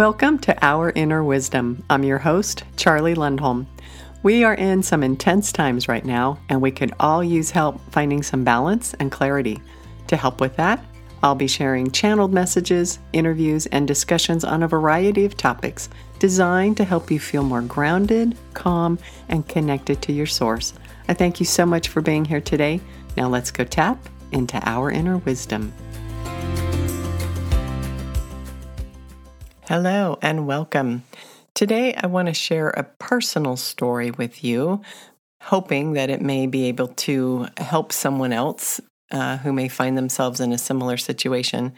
Welcome to Our Inner Wisdom. I'm your host, Charlie Lundholm. We are in some intense times right now, and we could all use help finding some balance and clarity. To help with that, I'll be sharing channeled messages, interviews, and discussions on a variety of topics designed to help you feel more grounded, calm, and connected to your source. I thank you so much for being here today. Now let's go tap into our inner wisdom. Hello and welcome. Today, I want to share a personal story with you, hoping that it may be able to help someone else uh, who may find themselves in a similar situation.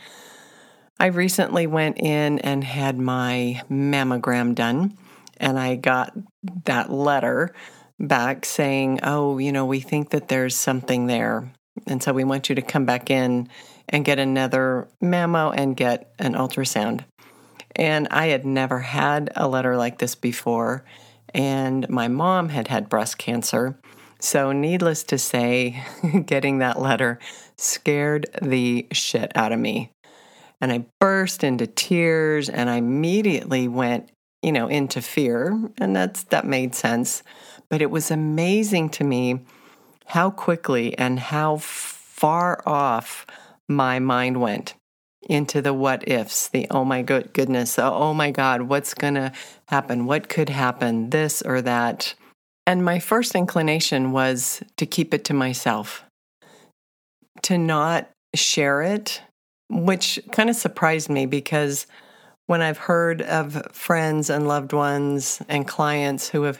I recently went in and had my mammogram done, and I got that letter back saying, Oh, you know, we think that there's something there. And so we want you to come back in and get another mammo and get an ultrasound. And I had never had a letter like this before. And my mom had had breast cancer. So, needless to say, getting that letter scared the shit out of me. And I burst into tears and I immediately went, you know, into fear. And that's that made sense. But it was amazing to me how quickly and how far off my mind went into the what ifs, the oh my good goodness, uh, oh my God, what's going to happen? What could happen? This or that. And my first inclination was to keep it to myself, to not share it, which kind of surprised me because when I've heard of friends and loved ones and clients who have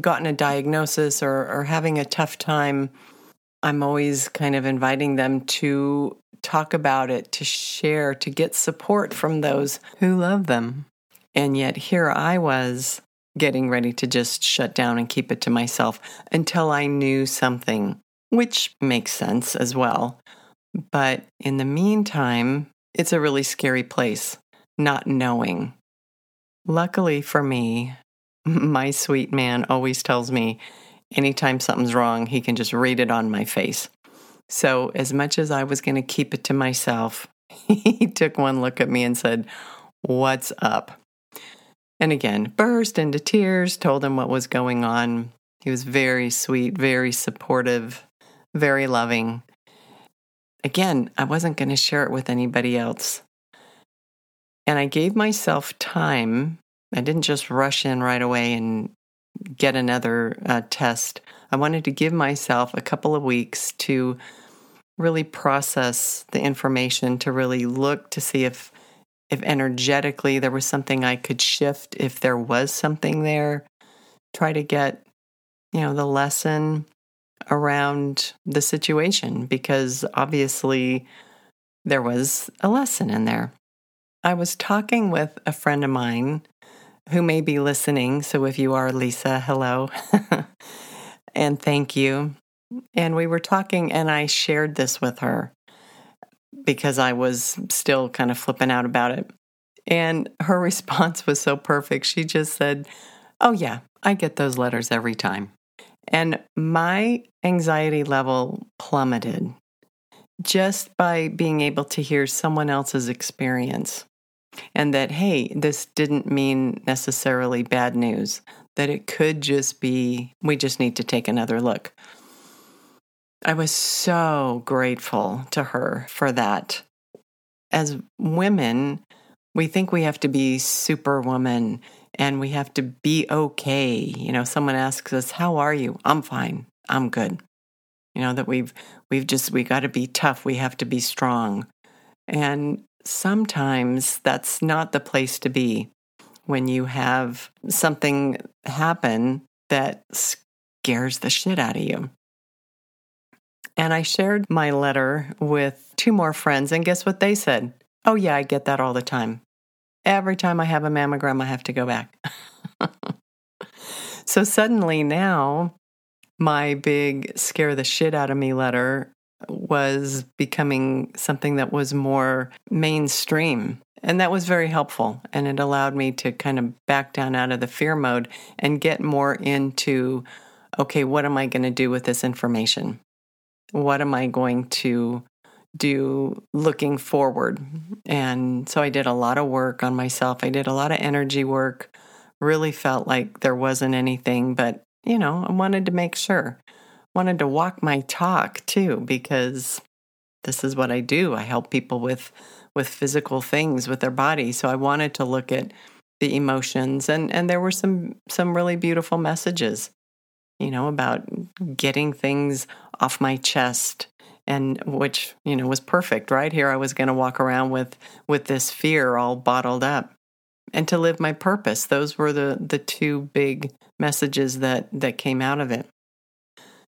gotten a diagnosis or, or having a tough time, I'm always kind of inviting them to talk about it, to share, to get support from those who love them. And yet here I was getting ready to just shut down and keep it to myself until I knew something, which makes sense as well. But in the meantime, it's a really scary place, not knowing. Luckily for me, my sweet man always tells me anytime something's wrong, he can just read it on my face. So, as much as I was going to keep it to myself, he took one look at me and said, What's up? And again, burst into tears, told him what was going on. He was very sweet, very supportive, very loving. Again, I wasn't going to share it with anybody else. And I gave myself time. I didn't just rush in right away and get another uh, test. I wanted to give myself a couple of weeks to really process the information, to really look to see if if energetically there was something I could shift, if there was something there, try to get, you know, the lesson around the situation because obviously there was a lesson in there. I was talking with a friend of mine who may be listening. So if you are Lisa, hello and thank you. And we were talking, and I shared this with her because I was still kind of flipping out about it. And her response was so perfect. She just said, Oh, yeah, I get those letters every time. And my anxiety level plummeted just by being able to hear someone else's experience and that, hey, this didn't mean necessarily bad news, that it could just be, we just need to take another look. I was so grateful to her for that. As women, we think we have to be superwoman and we have to be okay. You know, someone asks us, "How are you?" "I'm fine. I'm good." You know, that we've we've just we got to be tough. We have to be strong. And sometimes that's not the place to be when you have something happen that scares the shit out of you. And I shared my letter with two more friends, and guess what they said? Oh, yeah, I get that all the time. Every time I have a mammogram, I have to go back. so suddenly now, my big scare the shit out of me letter was becoming something that was more mainstream. And that was very helpful. And it allowed me to kind of back down out of the fear mode and get more into okay, what am I going to do with this information? What am I going to do looking forward? And so I did a lot of work on myself. I did a lot of energy work. Really felt like there wasn't anything, but you know, I wanted to make sure. Wanted to walk my talk too because this is what I do. I help people with with physical things with their body. So I wanted to look at the emotions and and there were some some really beautiful messages you know about getting things off my chest and which you know was perfect right here i was going to walk around with with this fear all bottled up and to live my purpose those were the the two big messages that that came out of it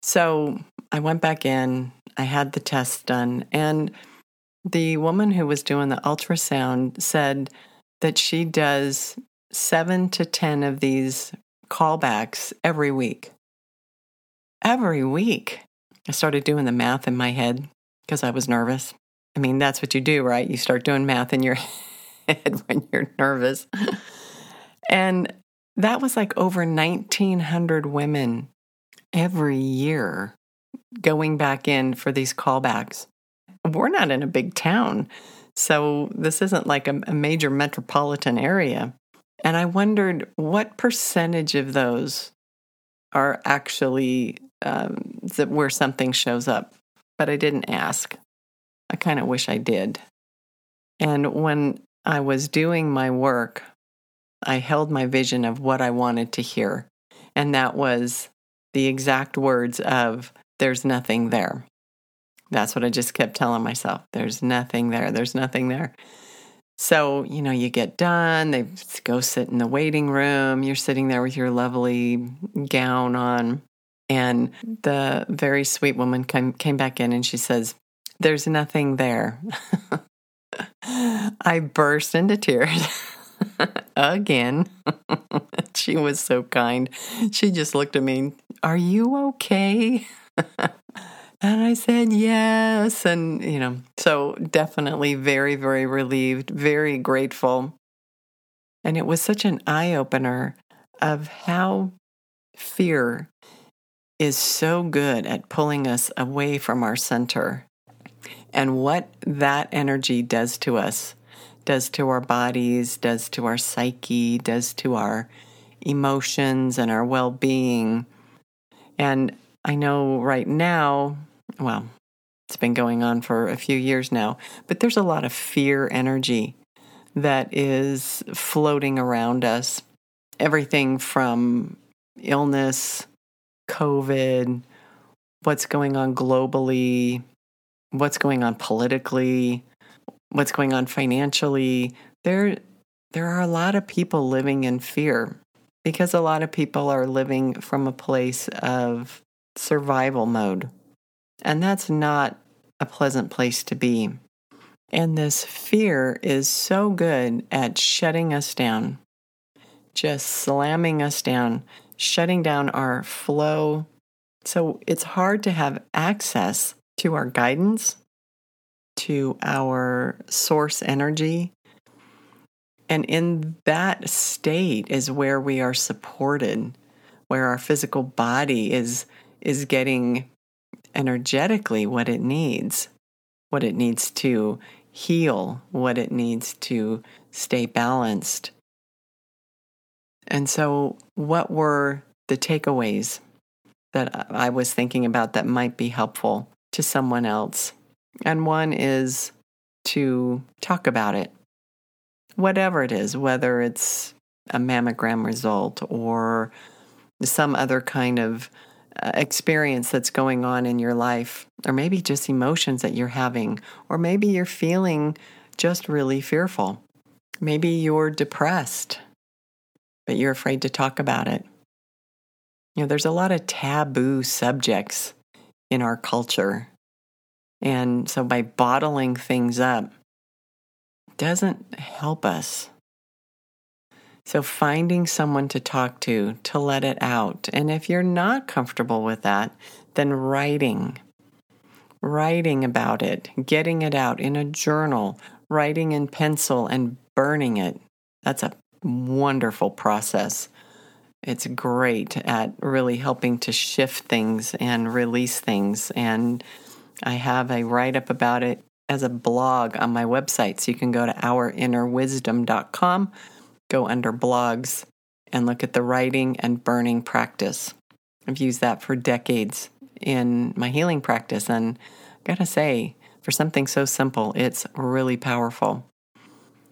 so i went back in i had the test done and the woman who was doing the ultrasound said that she does 7 to 10 of these callbacks every week every week I started doing the math in my head because I was nervous. I mean, that's what you do, right? You start doing math in your head when you're nervous. and that was like over 1,900 women every year going back in for these callbacks. We're not in a big town, so this isn't like a, a major metropolitan area. And I wondered what percentage of those are actually um, that where something shows up, but I didn't ask. I kind of wish I did. And when I was doing my work, I held my vision of what I wanted to hear. And that was the exact words of, There's nothing there. That's what I just kept telling myself. There's nothing there. There's nothing there. So, you know, you get done, they go sit in the waiting room. You're sitting there with your lovely gown on. And the very sweet woman came, came back in and she says, There's nothing there. I burst into tears again. she was so kind. She just looked at me, Are you okay? and I said, Yes. And, you know, so definitely very, very relieved, very grateful. And it was such an eye opener of how fear is so good at pulling us away from our center and what that energy does to us does to our bodies does to our psyche does to our emotions and our well-being and i know right now well it's been going on for a few years now but there's a lot of fear energy that is floating around us everything from illness COVID, what's going on globally, what's going on politically, what's going on financially. There there are a lot of people living in fear because a lot of people are living from a place of survival mode. And that's not a pleasant place to be. And this fear is so good at shutting us down, just slamming us down, shutting down our flow. So it's hard to have access to our guidance, to our source energy. And in that state is where we are supported, where our physical body is is getting energetically what it needs, what it needs to heal, what it needs to stay balanced. And so, what were the takeaways that I was thinking about that might be helpful to someone else? And one is to talk about it, whatever it is, whether it's a mammogram result or some other kind of uh, experience that's going on in your life, or maybe just emotions that you're having, or maybe you're feeling just really fearful. Maybe you're depressed but you're afraid to talk about it. You know, there's a lot of taboo subjects in our culture. And so by bottling things up doesn't help us. So finding someone to talk to, to let it out. And if you're not comfortable with that, then writing. Writing about it, getting it out in a journal, writing in pencil and burning it. That's a wonderful process. It's great at really helping to shift things and release things. And I have a write up about it as a blog on my website. So you can go to ourinnerwisdom.com, go under blogs, and look at the writing and burning practice. I've used that for decades in my healing practice. And I gotta say, for something so simple, it's really powerful.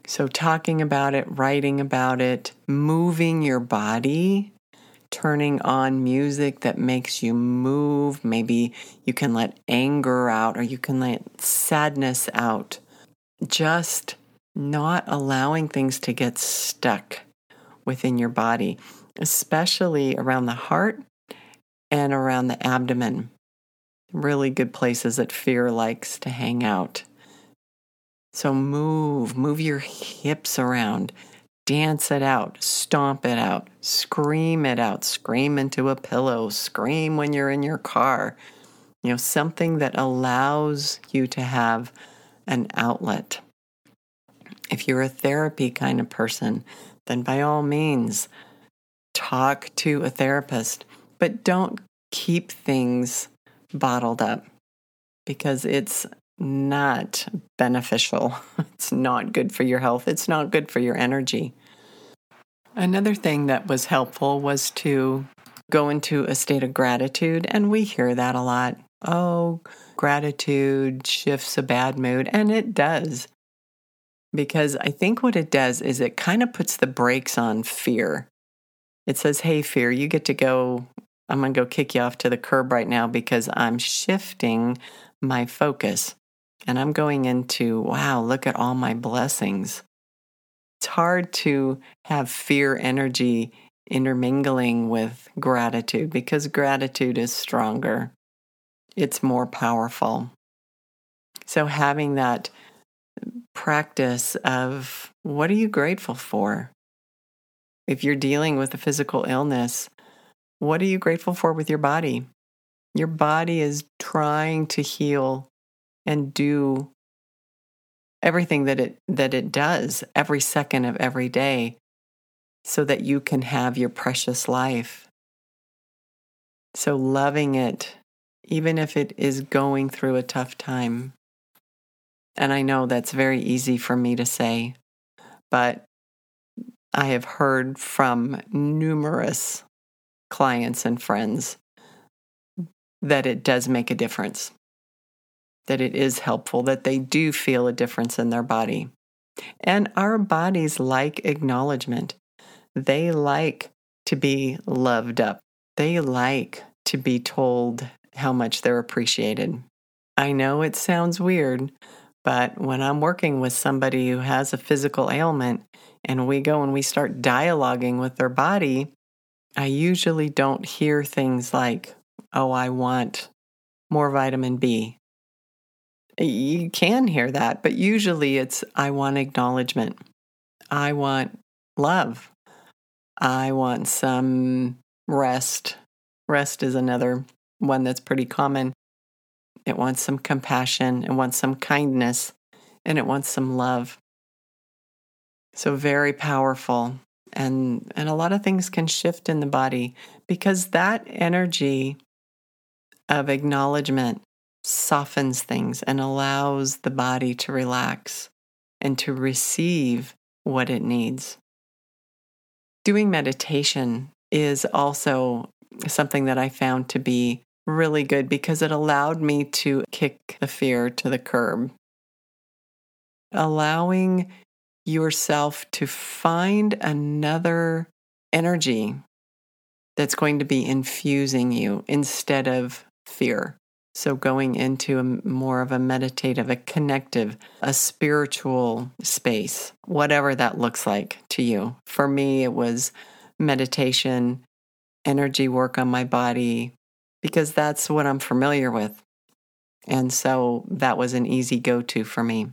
So, talking about it, writing about it, moving your body, turning on music that makes you move. Maybe you can let anger out or you can let sadness out. Just not allowing things to get stuck within your body, especially around the heart and around the abdomen. Really good places that fear likes to hang out. So move, move your hips around, dance it out, stomp it out, scream it out, scream into a pillow, scream when you're in your car. You know, something that allows you to have an outlet. If you're a therapy kind of person, then by all means, talk to a therapist, but don't keep things bottled up because it's not beneficial. It's not good for your health. It's not good for your energy. Another thing that was helpful was to go into a state of gratitude, and we hear that a lot. Oh, gratitude shifts a bad mood, and it does because I think what it does is it kind of puts the brakes on fear. It says, hey, fear, you get to go. I'm going to go kick you off to the curb right now because I'm shifting my focus and I'm going into, wow, look at all my blessings. It's hard to have fear energy intermingling with gratitude because gratitude is stronger, it's more powerful. So, having that practice of what are you grateful for? If you're dealing with a physical illness, what are you grateful for with your body? Your body is trying to heal and do everything that it that it does every second of every day so that you can have your precious life. So loving it even if it is going through a tough time. And I know that's very easy for me to say, but I have heard from numerous clients and friends that it does make a difference, that it is helpful, that they do feel a difference in their body. And our bodies like acknowledgement. They like to be loved up. They like to be told how much they're appreciated. I know it sounds weird, but when I'm working with somebody who has a physical ailment and we go and we start dialoguing with their body, I usually don't hear things like, oh, I want more vitamin B. You can hear that, but usually it's, I want acknowledgement. I want love. I want some rest. Rest is another one that's pretty common. It wants some compassion, it wants some kindness, and it wants some love. So, very powerful. And, and a lot of things can shift in the body because that energy of acknowledgement softens things and allows the body to relax and to receive what it needs. Doing meditation is also something that I found to be really good because it allowed me to kick the fear to the curb. Allowing yourself to find another energy that's going to be infusing you instead of fear. So, going into a more of a meditative, a connective, a spiritual space, whatever that looks like to you. For me, it was meditation, energy work on my body, because that's what I'm familiar with. And so that was an easy go to for me.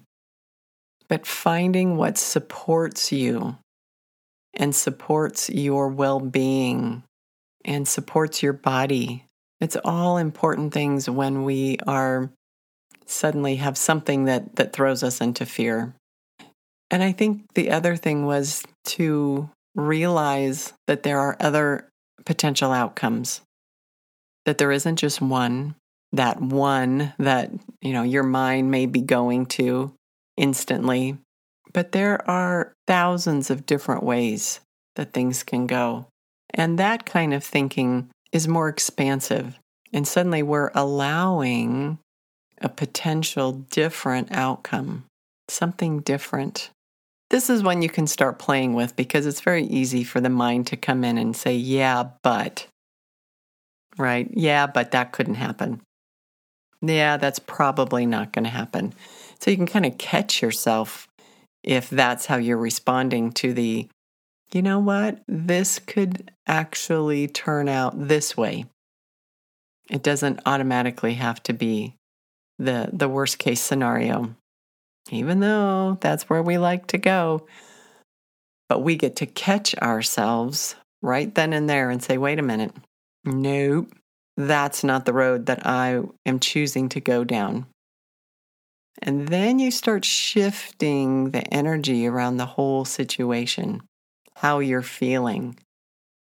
But finding what supports you and supports your well being and supports your body. It's all important things when we are suddenly have something that, that throws us into fear. And I think the other thing was to realize that there are other potential outcomes that there isn't just one, that one that, you know, your mind may be going to instantly. But there are thousands of different ways that things can go. And that kind of thinking is more expansive. And suddenly we're allowing a potential different outcome, something different. This is one you can start playing with because it's very easy for the mind to come in and say, yeah, but. Right? Yeah, but that couldn't happen. Yeah, that's probably not going to happen. So you can kind of catch yourself if that's how you're responding to the, you know what, this could actually turn out this way. It doesn't automatically have to be the, the worst case scenario, even though that's where we like to go. But we get to catch ourselves right then and there and say, wait a minute, nope, that's not the road that I am choosing to go down. And then you start shifting the energy around the whole situation, how you're feeling,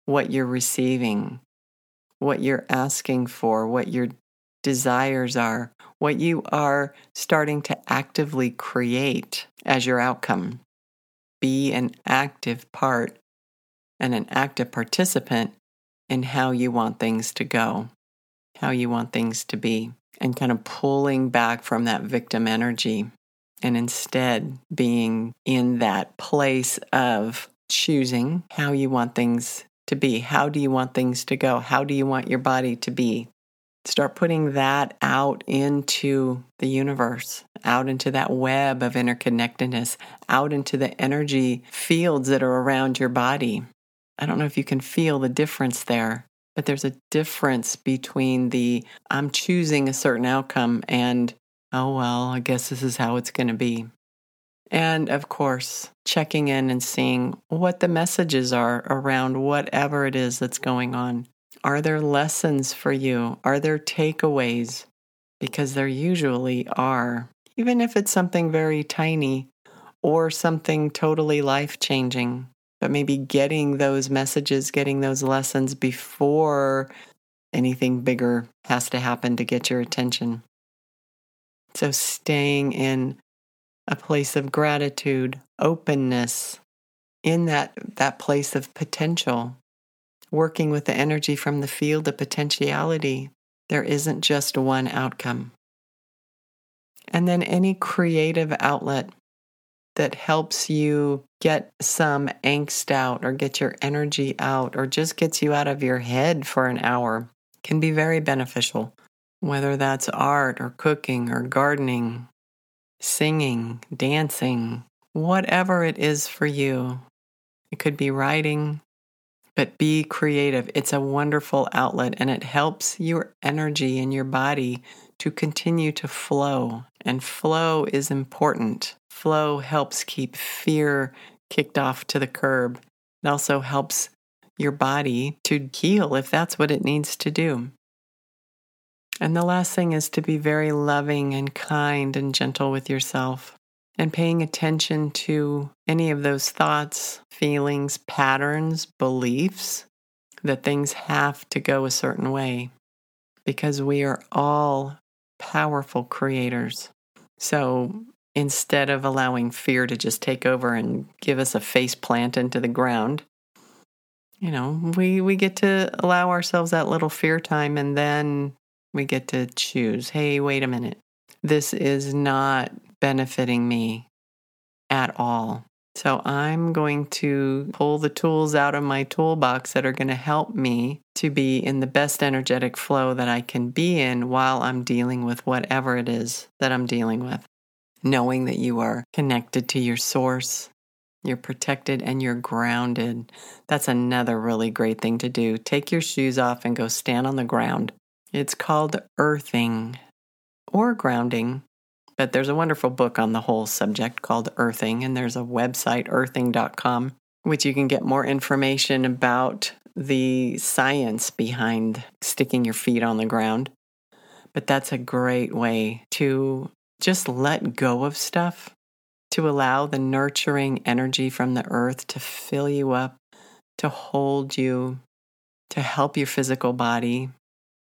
what you're receiving, what you're asking for, what your desires are, what you are starting to actively create as your outcome. Be an active part and an active participant in how you want things to go, how you want things to be and kind of pulling back from that victim energy and instead being in that place of choosing how you want things to be. How do you want things to go? How do you want your body to be? Start putting that out into the universe, out into that web of interconnectedness, out into the energy fields that are around your body. I don't know if you can feel the difference there. But there's a difference between the I'm choosing a certain outcome and, oh, well, I guess this is how it's going to be. And of course, checking in and seeing what the messages are around whatever it is that's going on. Are there lessons for you? Are there takeaways? Because there usually are, even if it's something very tiny or something totally life changing but maybe getting those messages, getting those lessons before anything bigger has to happen to get your attention. So, staying in a place of gratitude, openness, in that, that place of potential, working with the energy from the field of potentiality. There isn't just one outcome. And then any creative outlet that helps you get some angst out or get your energy out or just gets you out of your head for an hour can be very beneficial. Whether that's art or cooking or gardening, singing, dancing, whatever it is for you. It could be writing, but be creative. It's a wonderful outlet and it helps your energy and your body to continue to flow. And flow is important. Flow helps keep fear kicked off to the curb. It also helps your body to heal if that's what it needs to do. And the last thing is to be very loving and kind and gentle with yourself and paying attention to any of those thoughts, feelings, patterns, beliefs that things have to go a certain way because we are all powerful creators. So instead of allowing fear to just take over and give us a face plant into the ground, you know, we, we get to allow ourselves that little fear time and then we get to choose hey, wait a minute. This is not benefiting me at all. So I'm going to pull the tools out of my toolbox that are going to help me to be in the best energetic flow that I can be in while I'm dealing with whatever it is that I'm dealing with knowing that you are connected to your source, you're protected, and you're grounded. That's another really great thing to do. Take your shoes off and go stand on the ground. It's called earthing or grounding, but there's a wonderful book on the whole subject called Earthing, and there's a website, earthing.com, which you can get more information about the science behind sticking your feet on the ground. But that's a great way to just let go of stuff, to allow the nurturing energy from the earth to fill you up, to hold you, to help your physical body,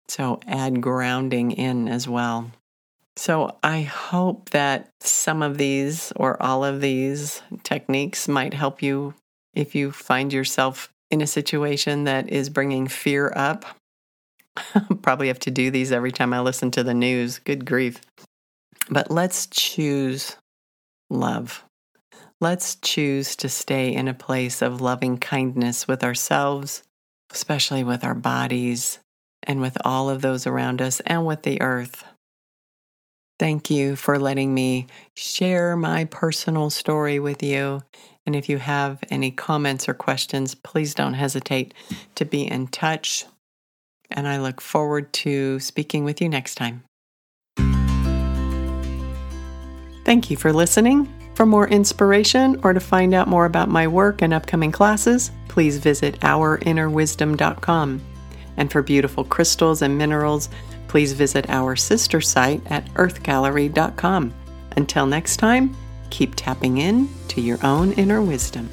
So add grounding in as well. So I hope that some of these or all of these techniques might help you if you find yourself in a situation that is bringing fear up. Probably have to do these every time I listen to the news. Good grief. But let's choose love. Let's choose to stay in a place of loving kindness with ourselves, especially with our bodies and with all of those around us and with the earth. Thank you for letting me share my personal story with you. And if you have any comments or questions, please don't hesitate to be in touch. And I look forward to speaking with you next time. Thank you for listening. For more inspiration or to find out more about my work and upcoming classes, please visit ourinnerwisdom.com. And for beautiful crystals and minerals, please visit our sister site at earthgallery.com. Until next time, keep tapping in to your own inner wisdom.